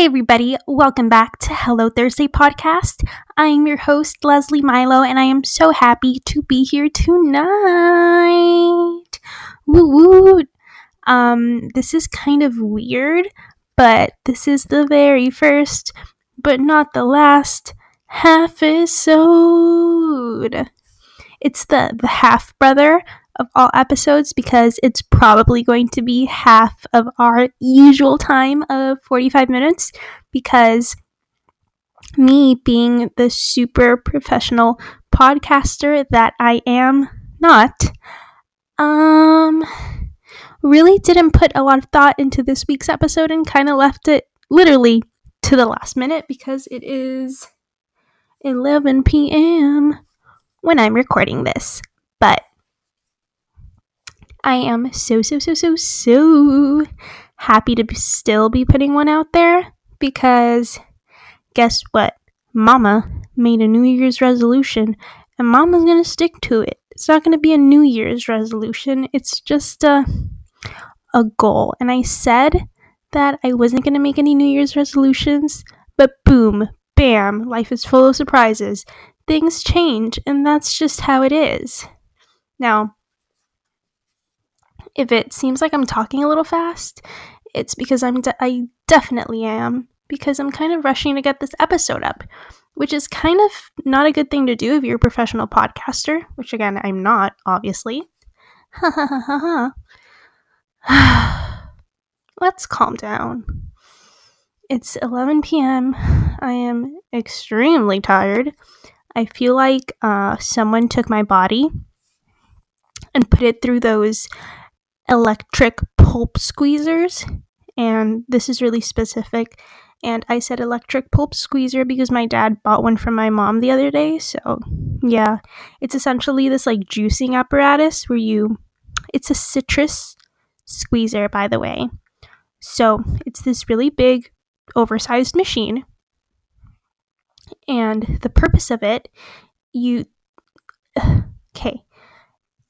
Hey, everybody, welcome back to Hello Thursday podcast. I am your host, Leslie Milo, and I am so happy to be here tonight. Woo woo. Um, this is kind of weird, but this is the very first, but not the last half episode. It's the, the half brother of all episodes because it's probably going to be half of our usual time of 45 minutes because me being the super professional podcaster that I am not um really didn't put a lot of thought into this week's episode and kind of left it literally to the last minute because it is 11 p.m. when I'm recording this. But I am so, so, so, so, so happy to still be putting one out there because guess what? Mama made a New Year's resolution and Mama's to stick to it. It's not to be a New Year's resolution, it's just a, a goal. And I said that I wasn't to make any New Year's resolutions, but boom, bam, life is full of surprises. Things change, and that's just how it is. Now, if it seems like I'm talking a little fast, it's because I'm de- I definitely am because I'm kind of rushing to get this episode up, which is kind of not a good thing to do if you're a professional podcaster, which again I'm not, obviously. Let's calm down. It's 11 p.m. I am extremely tired. I feel like uh, someone took my body and put it through those electric pulp squeezers. And this is really specific. And I said electric pulp squeezer because my dad bought one from my mom the other day. So, yeah, it's essentially this like juicing apparatus where you, it's a citrus squeezer, by the way. So, it's this really big, oversized machine. And the purpose of it, you, okay,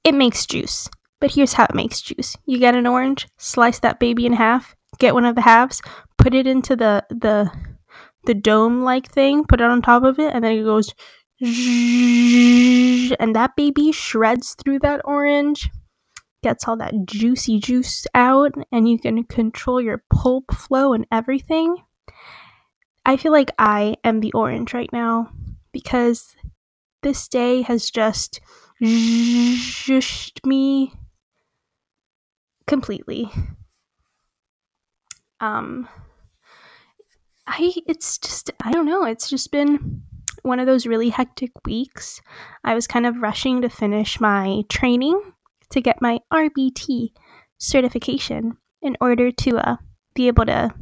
it makes juice. But here's how it makes juice. You get an orange, slice that baby in half, get one of the halves, put it into the the the dome like thing, put it on top of it, and then it goes and that baby shreds through that orange, gets all that juicy juice out, and you can control your pulp flow and everything. I feel like I am the orange right now because this day has just zhushed me completely. Um I it's just I don't know, it's just been one of those really hectic weeks. I was kind of rushing to finish my training to get my RBT certification in order to uh, be able to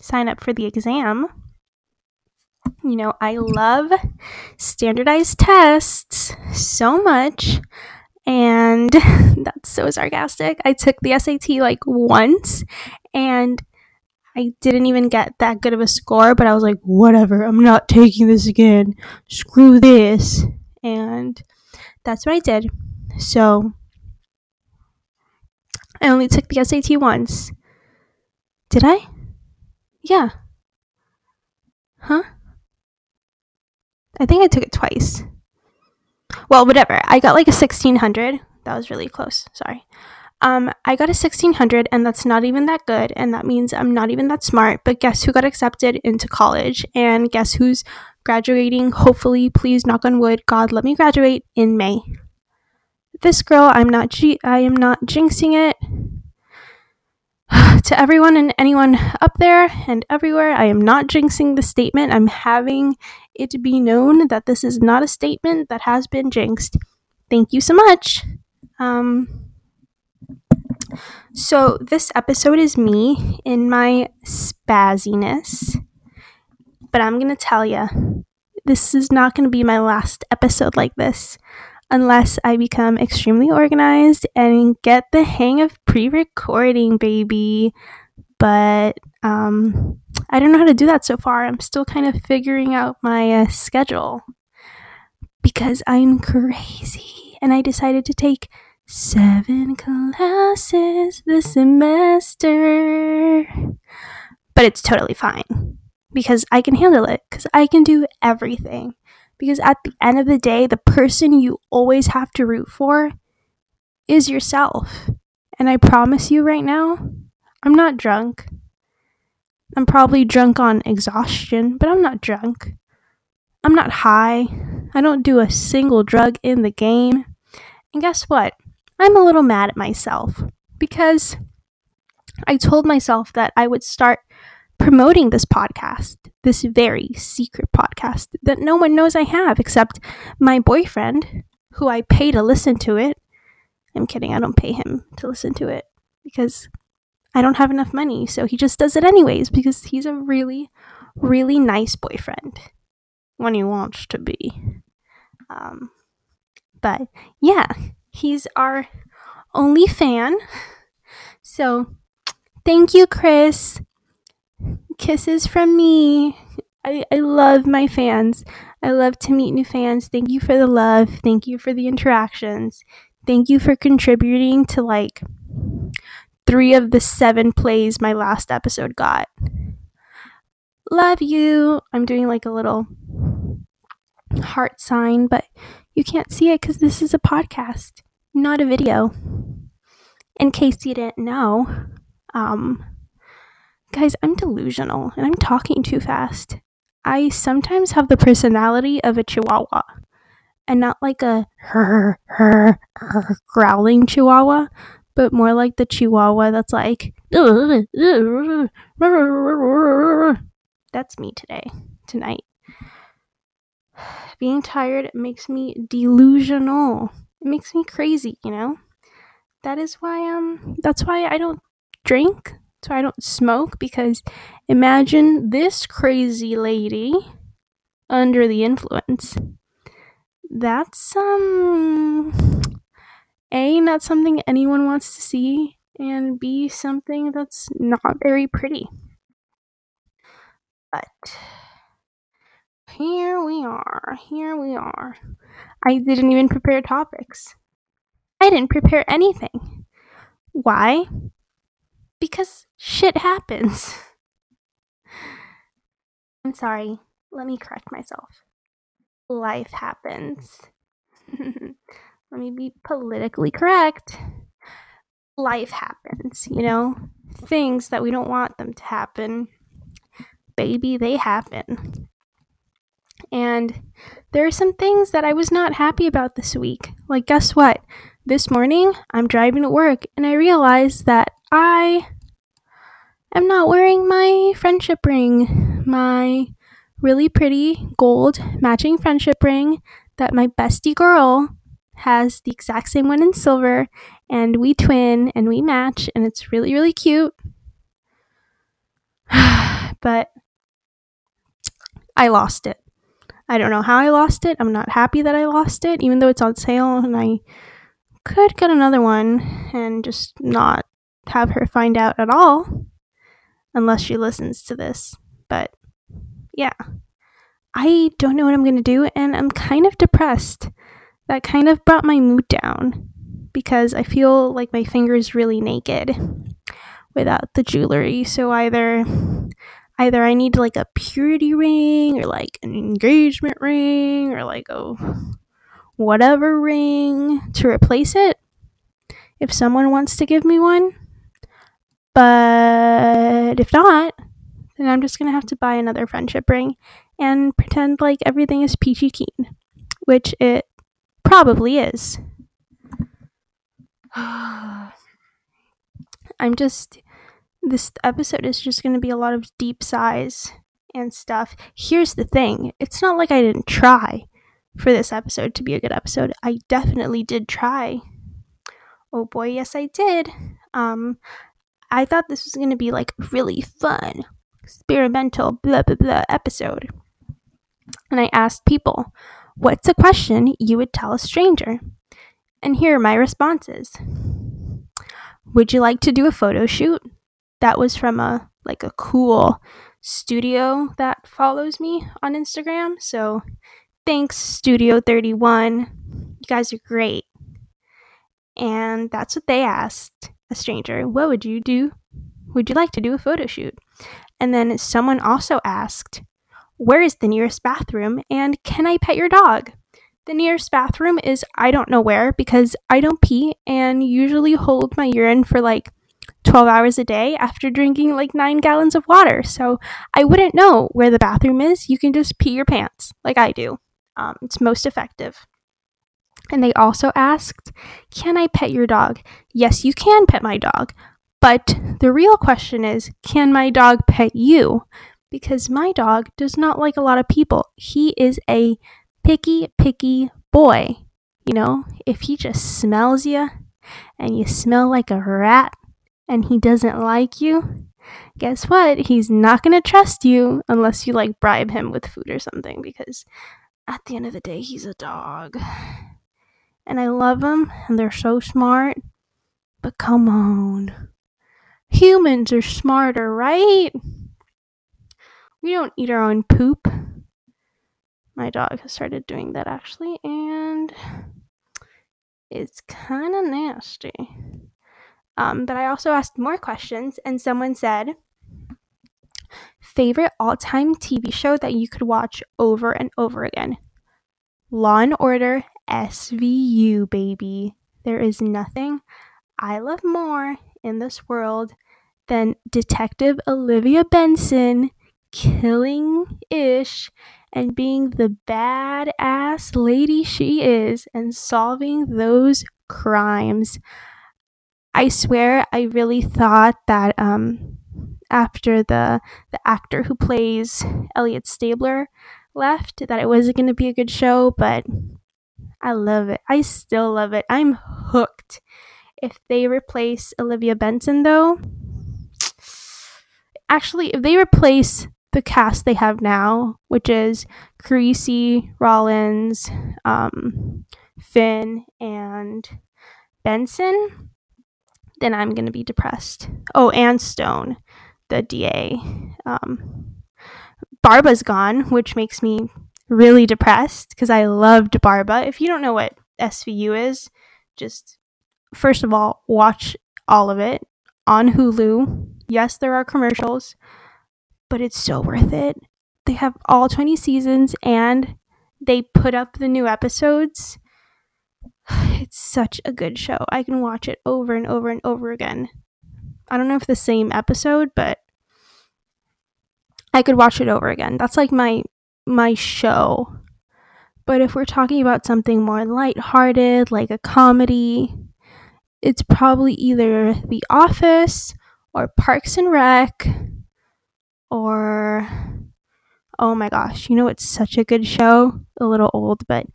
sign up for the exam. You know, I love standardized tests so much. And that's so sarcastic. I took the SAT like once and I didn't even get that good of a score, but I was like, whatever, I'm not taking this again. Screw this. And that's what I did. So I only took the SAT once. Did I? Yeah. Huh? I think I took it twice. Well, whatever. I got like a 1600. That was really close. Sorry. Um, I got a 1600, and that's not even that good, and that means I'm not even that smart. But guess who got accepted into college? And guess who's graduating? Hopefully, please knock on wood. God, let me graduate in May. This girl, I'm not. G- I am not jinxing it. to everyone and anyone up there and everywhere, I am not jinxing the statement. I'm having it be known that this is not a statement that has been jinxed. Thank you so much. Um, so, this episode is me in my spazziness, but I'm going to tell you this is not going to be my last episode like this unless I become extremely organized and get the hang of pre recording, baby. But um, I don't know how to do that so far. I'm still kind of figuring out my uh, schedule because I'm crazy and I decided to take seven classes this semester. But it's totally fine. because I can handle it, because I can do everything. Because at the end of the day, the person you always have to root for is yourself. And I promise you right now, I'm not drunk. I'm probably drunk on exhaustion, but I'm not drunk. I'm not high. I don't do a single drug in the game. And guess what? I'm a little mad at myself because I told myself that I would start promoting this podcast, this very secret podcast that no one knows I have except my boyfriend, who I pay to listen to it. I'm kidding, I don't pay him to listen to it because I don't have enough money. So he just does it anyways because he's a really, really nice boyfriend when he wants to be. Um, but yeah, he's our only fan. So thank you, Chris. Kisses from me. I, I love my fans. I love to meet new fans. Thank you for the love. Thank you for the interactions. Thank you for contributing to like three of the seven plays my last episode got. Love you. I'm doing like a little heart sign, but you can't see it because this is a podcast, not a video. In case you didn't know, um, guys, I'm delusional and I'm talking too fast. I sometimes have the personality of a chihuahua and not like a her, her, her growling chihuahua, but more like the chihuahua that's like, that's me today, tonight. Being tired makes me delusional. It makes me crazy, you know? That is why um that's why I don't drink. Why I don't smoke because imagine this crazy lady under the influence. That's um a not something anyone wants to see and b something that's not very pretty. But here we are. Here we are. I didn't even prepare topics. I didn't prepare anything. Why? Because shit happens. I'm sorry. Let me correct myself. Life happens. Let me be politically correct. Life happens, you know? Things that we don't want them to happen. Baby, they happen. And there are some things that I was not happy about this week. Like, guess what? This morning, I'm driving to work and I realized that I am not wearing my friendship ring. My really pretty gold matching friendship ring that my bestie girl has the exact same one in silver and we twin and we match and it's really really cute. but I lost it. I don't know how I lost it. I'm not happy that I lost it, even though it's on sale and I could get another one and just not have her find out at all unless she listens to this. But yeah, I don't know what I'm going to do and I'm kind of depressed. That kind of brought my mood down because I feel like my finger's really naked without the jewelry. So either either I need like a purity ring or like an engagement ring or like a whatever ring to replace it if someone wants to give me one. But if not, then I'm just going to have to buy another friendship ring and pretend like everything is peachy keen, which it probably is. I'm just this episode is just going to be a lot of deep sighs and stuff. Here's the thing it's not like I didn't try for this episode to be a good episode. I definitely did try. Oh boy, yes, I did. Um, I thought this was going to be like really fun, experimental, blah blah blah episode. And I asked people, what's a question you would tell a stranger? And here are my responses. Would you like to do a photo shoot? that was from a like a cool studio that follows me on Instagram. So thanks Studio 31. You guys are great. And that's what they asked a stranger. What would you do? Would you like to do a photo shoot? And then someone also asked, Where is the nearest bathroom? And can I pet your dog? The nearest bathroom is I don't know where because I don't pee and usually hold my urine for like 12 hours a day after drinking like nine gallons of water. So I wouldn't know where the bathroom is. You can just pee your pants like I do. Um, it's most effective. And they also asked, Can I pet your dog? Yes, you can pet my dog. But the real question is, Can my dog pet you? Because my dog does not like a lot of people. He is a picky, picky boy. You know, if he just smells you and you smell like a rat and he doesn't like you, guess what? He's not going to trust you unless you like bribe him with food or something because at the end of the day, he's a dog. And I love them and they're so smart. But come on. Humans are smarter, right? We don't eat our own poop. My dog has started doing that actually, and it's kind of nasty. Um, but I also asked more questions, and someone said, Favorite all time TV show that you could watch over and over again? Law and Order SVU, baby. There is nothing I love more in this world than Detective Olivia Benson killing Ish and being the badass lady she is and solving those crimes. I swear I really thought that um after the the actor who plays Elliot Stabler left that it wasn't going to be a good show, but I love it. I still love it. I'm hooked. If they replace Olivia Benson though, actually if they replace the cast they have now, which is Carisi, Rollins, um, Fin, and Benson, then I'm going to be depressed. Oh, and Stone, the DA. Um, Barba's gone, which makes me really depressed because I loved Barba. If you don't know what SVU is, just first of all, watch all of it on Hulu. Yes, there are commercials but it's so worth it. They have all 20 seasons and they put up the new episodes. It's such a good show. I can watch it over and over and over again. I don't know if the same episode, but I could watch it over again. That's like my my show. But if we're talking about something more lighthearted, like a comedy, it's probably either The Office or Parks and Rec or oh my gosh, you know it's such a good show? A little old, but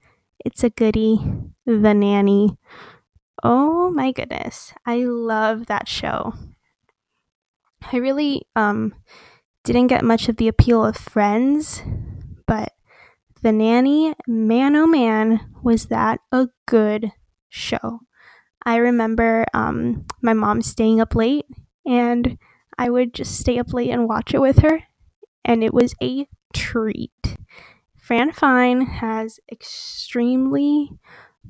it's a goodie. The Nanny. Oh my goodness. I love that show. I really um didn't get much of the appeal of Friends, but The Nanny, man oh man, was that a good show. I remember um my mom staying up late and I would just stay up late and watch it with her, and it was a treat. Fran Fine has extremely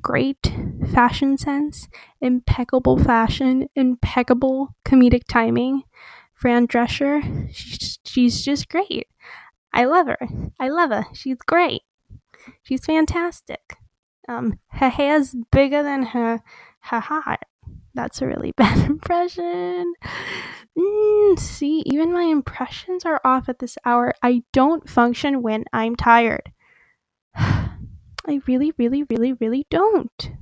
great fashion sense, impeccable fashion, impeccable comedic timing. Fran Drescher, she's, she's just great. I love her. I love her. She's great. She's fantastic. Um, her hair's bigger than her her heart. That's a really bad impression. Mm, see, even my impressions are off at this hour. I don't function when I'm tired. I really, really, really, really don't.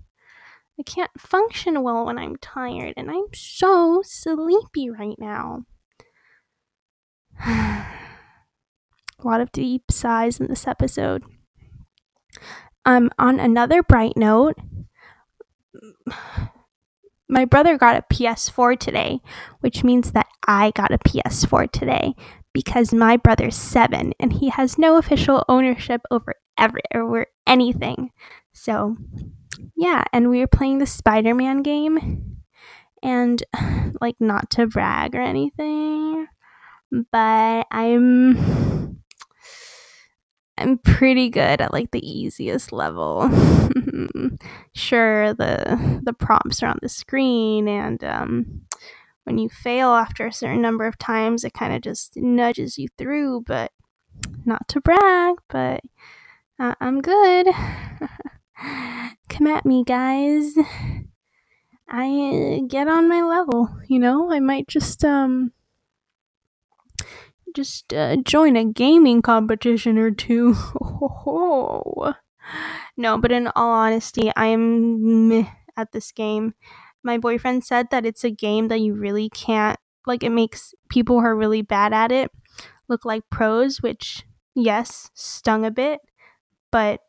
I can't function well when I'm tired, and I'm so sleepy right now. A lot of deep sighs in this episode. Um, on another bright note, my brother got a PS4 today, which means that I got a PS4 today because my brother's seven and he has no official ownership over ever over anything. So, yeah, and we were playing the Spider Man game, and like, not to brag or anything, but I'm I'm pretty good at like the easiest level. sure, the the prompts are on the screen and um, when you fail after a certain number of times, it kind of just nudges you through. But not to brag, but uh, I'm good. Come at me, guys. I uh, get on my level, you know? I might just, um, just uh, join a gaming competition or two. no, but in all honesty, I am meh at this game. My boyfriend said that it's a game that you really can't, like, it makes people who are really bad at it look like pros, which, yes, stung a bit, but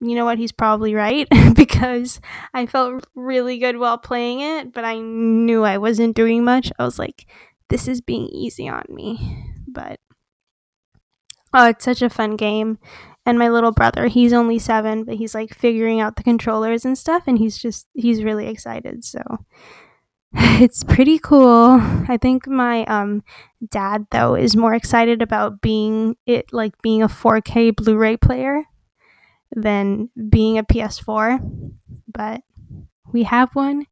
you know what? He's probably right because I felt really good while playing it, but I knew I wasn't doing much. I was like, this is being easy on me. But oh, it's such a fun game. And my little brother, he's only seven, but he's like figuring out the controllers and stuff, and he's just, he's really excited. So it's pretty cool. I think my um dad though is more excited about being it like being a 4K Blu-ray player than being a PS4. But we have one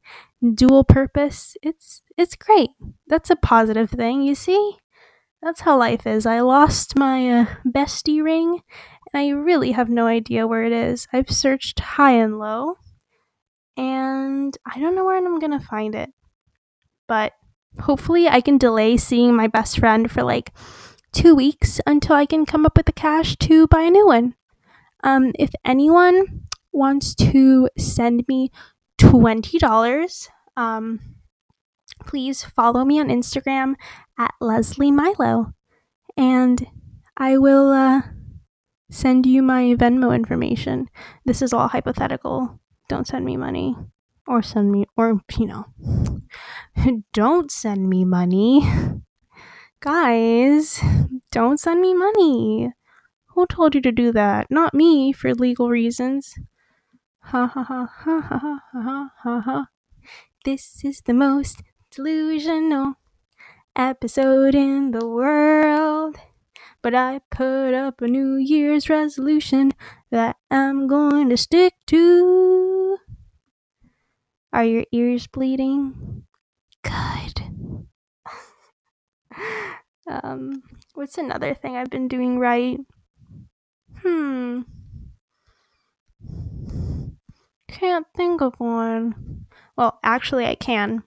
dual purpose. It's it's great. That's a positive thing, you see? That's how life is. I lost my uh, bestie ring and I really have no idea where it is. I've searched high and low and I don't know where I'm to find it. But hopefully I can delay seeing my best friend for like 2 weeks until I can come up with the cash to buy a new one. Um, if anyone wants to send me $20, um, please follow me on Instagram at Leslie Milo. And I will uh, send you my Venmo information. This is all hypothetical. Don't send me money. Or send me, or, you know, don't send me money. Guys, don't send me money. Who told you to do that? Not me, for legal reasons. Ha ha ha ha ha ha ha ha. This is the most delusional episode in the world. But I put up a New Year's resolution that I'm going to stick to. Are your ears bleeding? Good. um, what's another thing I've been doing right? Hmm. Can't think of one. Well, actually, I can.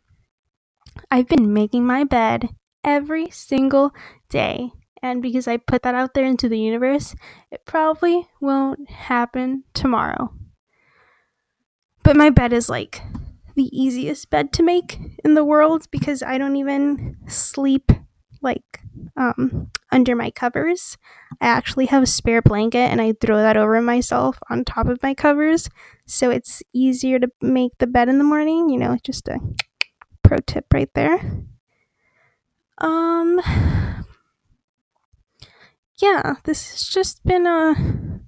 I've been making my bed every single day. And because I put that out there into the universe, it probably won't happen tomorrow. But my bed is like the easiest bed to make in the world because I don't even sleep like um, under my covers. I actually have a spare blanket and I throw that over myself on top of my covers so it's easier to make the bed in the morning, you know, just a pro tip right there. Um yeah, this has just been a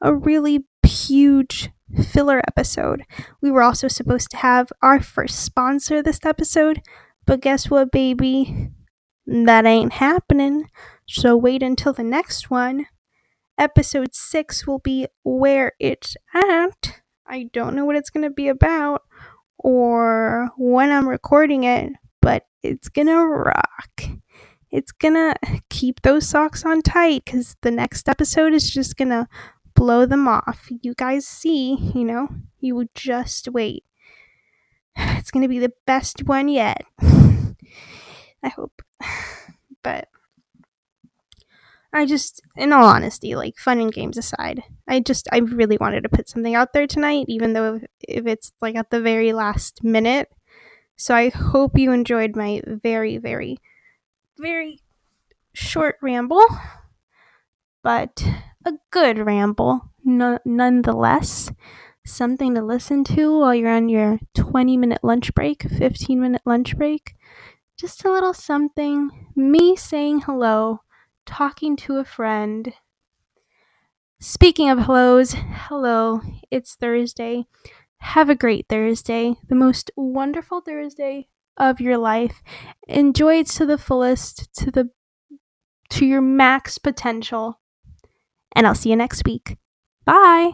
a really huge filler episode. We were also supposed to have our first sponsor this episode, but guess what, baby? That ain't happening. So wait until the next one. Episode 6 will be Where It's At. I don't know what it's going to be about or when I'm recording it, but it's to rock. It's to keep those socks on tight because the next episode is just to blow them off. You guys see, you know, you would just wait. It's to be the best one yet. I hope. But I just, in all honesty, like fun and games aside, I just, I really wanted to put something out there tonight, even though if, it's like at the very last minute. So I hope you enjoyed my very, very, very short ramble, but a good ramble no- nonetheless. Something to listen to while you're on your 20 minute lunch break, 15 minute lunch break just a little something, me saying hello, talking to a friend. Speaking of hellos, hello, it's Thursday. Have a great Thursday, the most wonderful Thursday of your life. Enjoy it to the fullest, to the to your max potential. And I'll see you next week. Bye.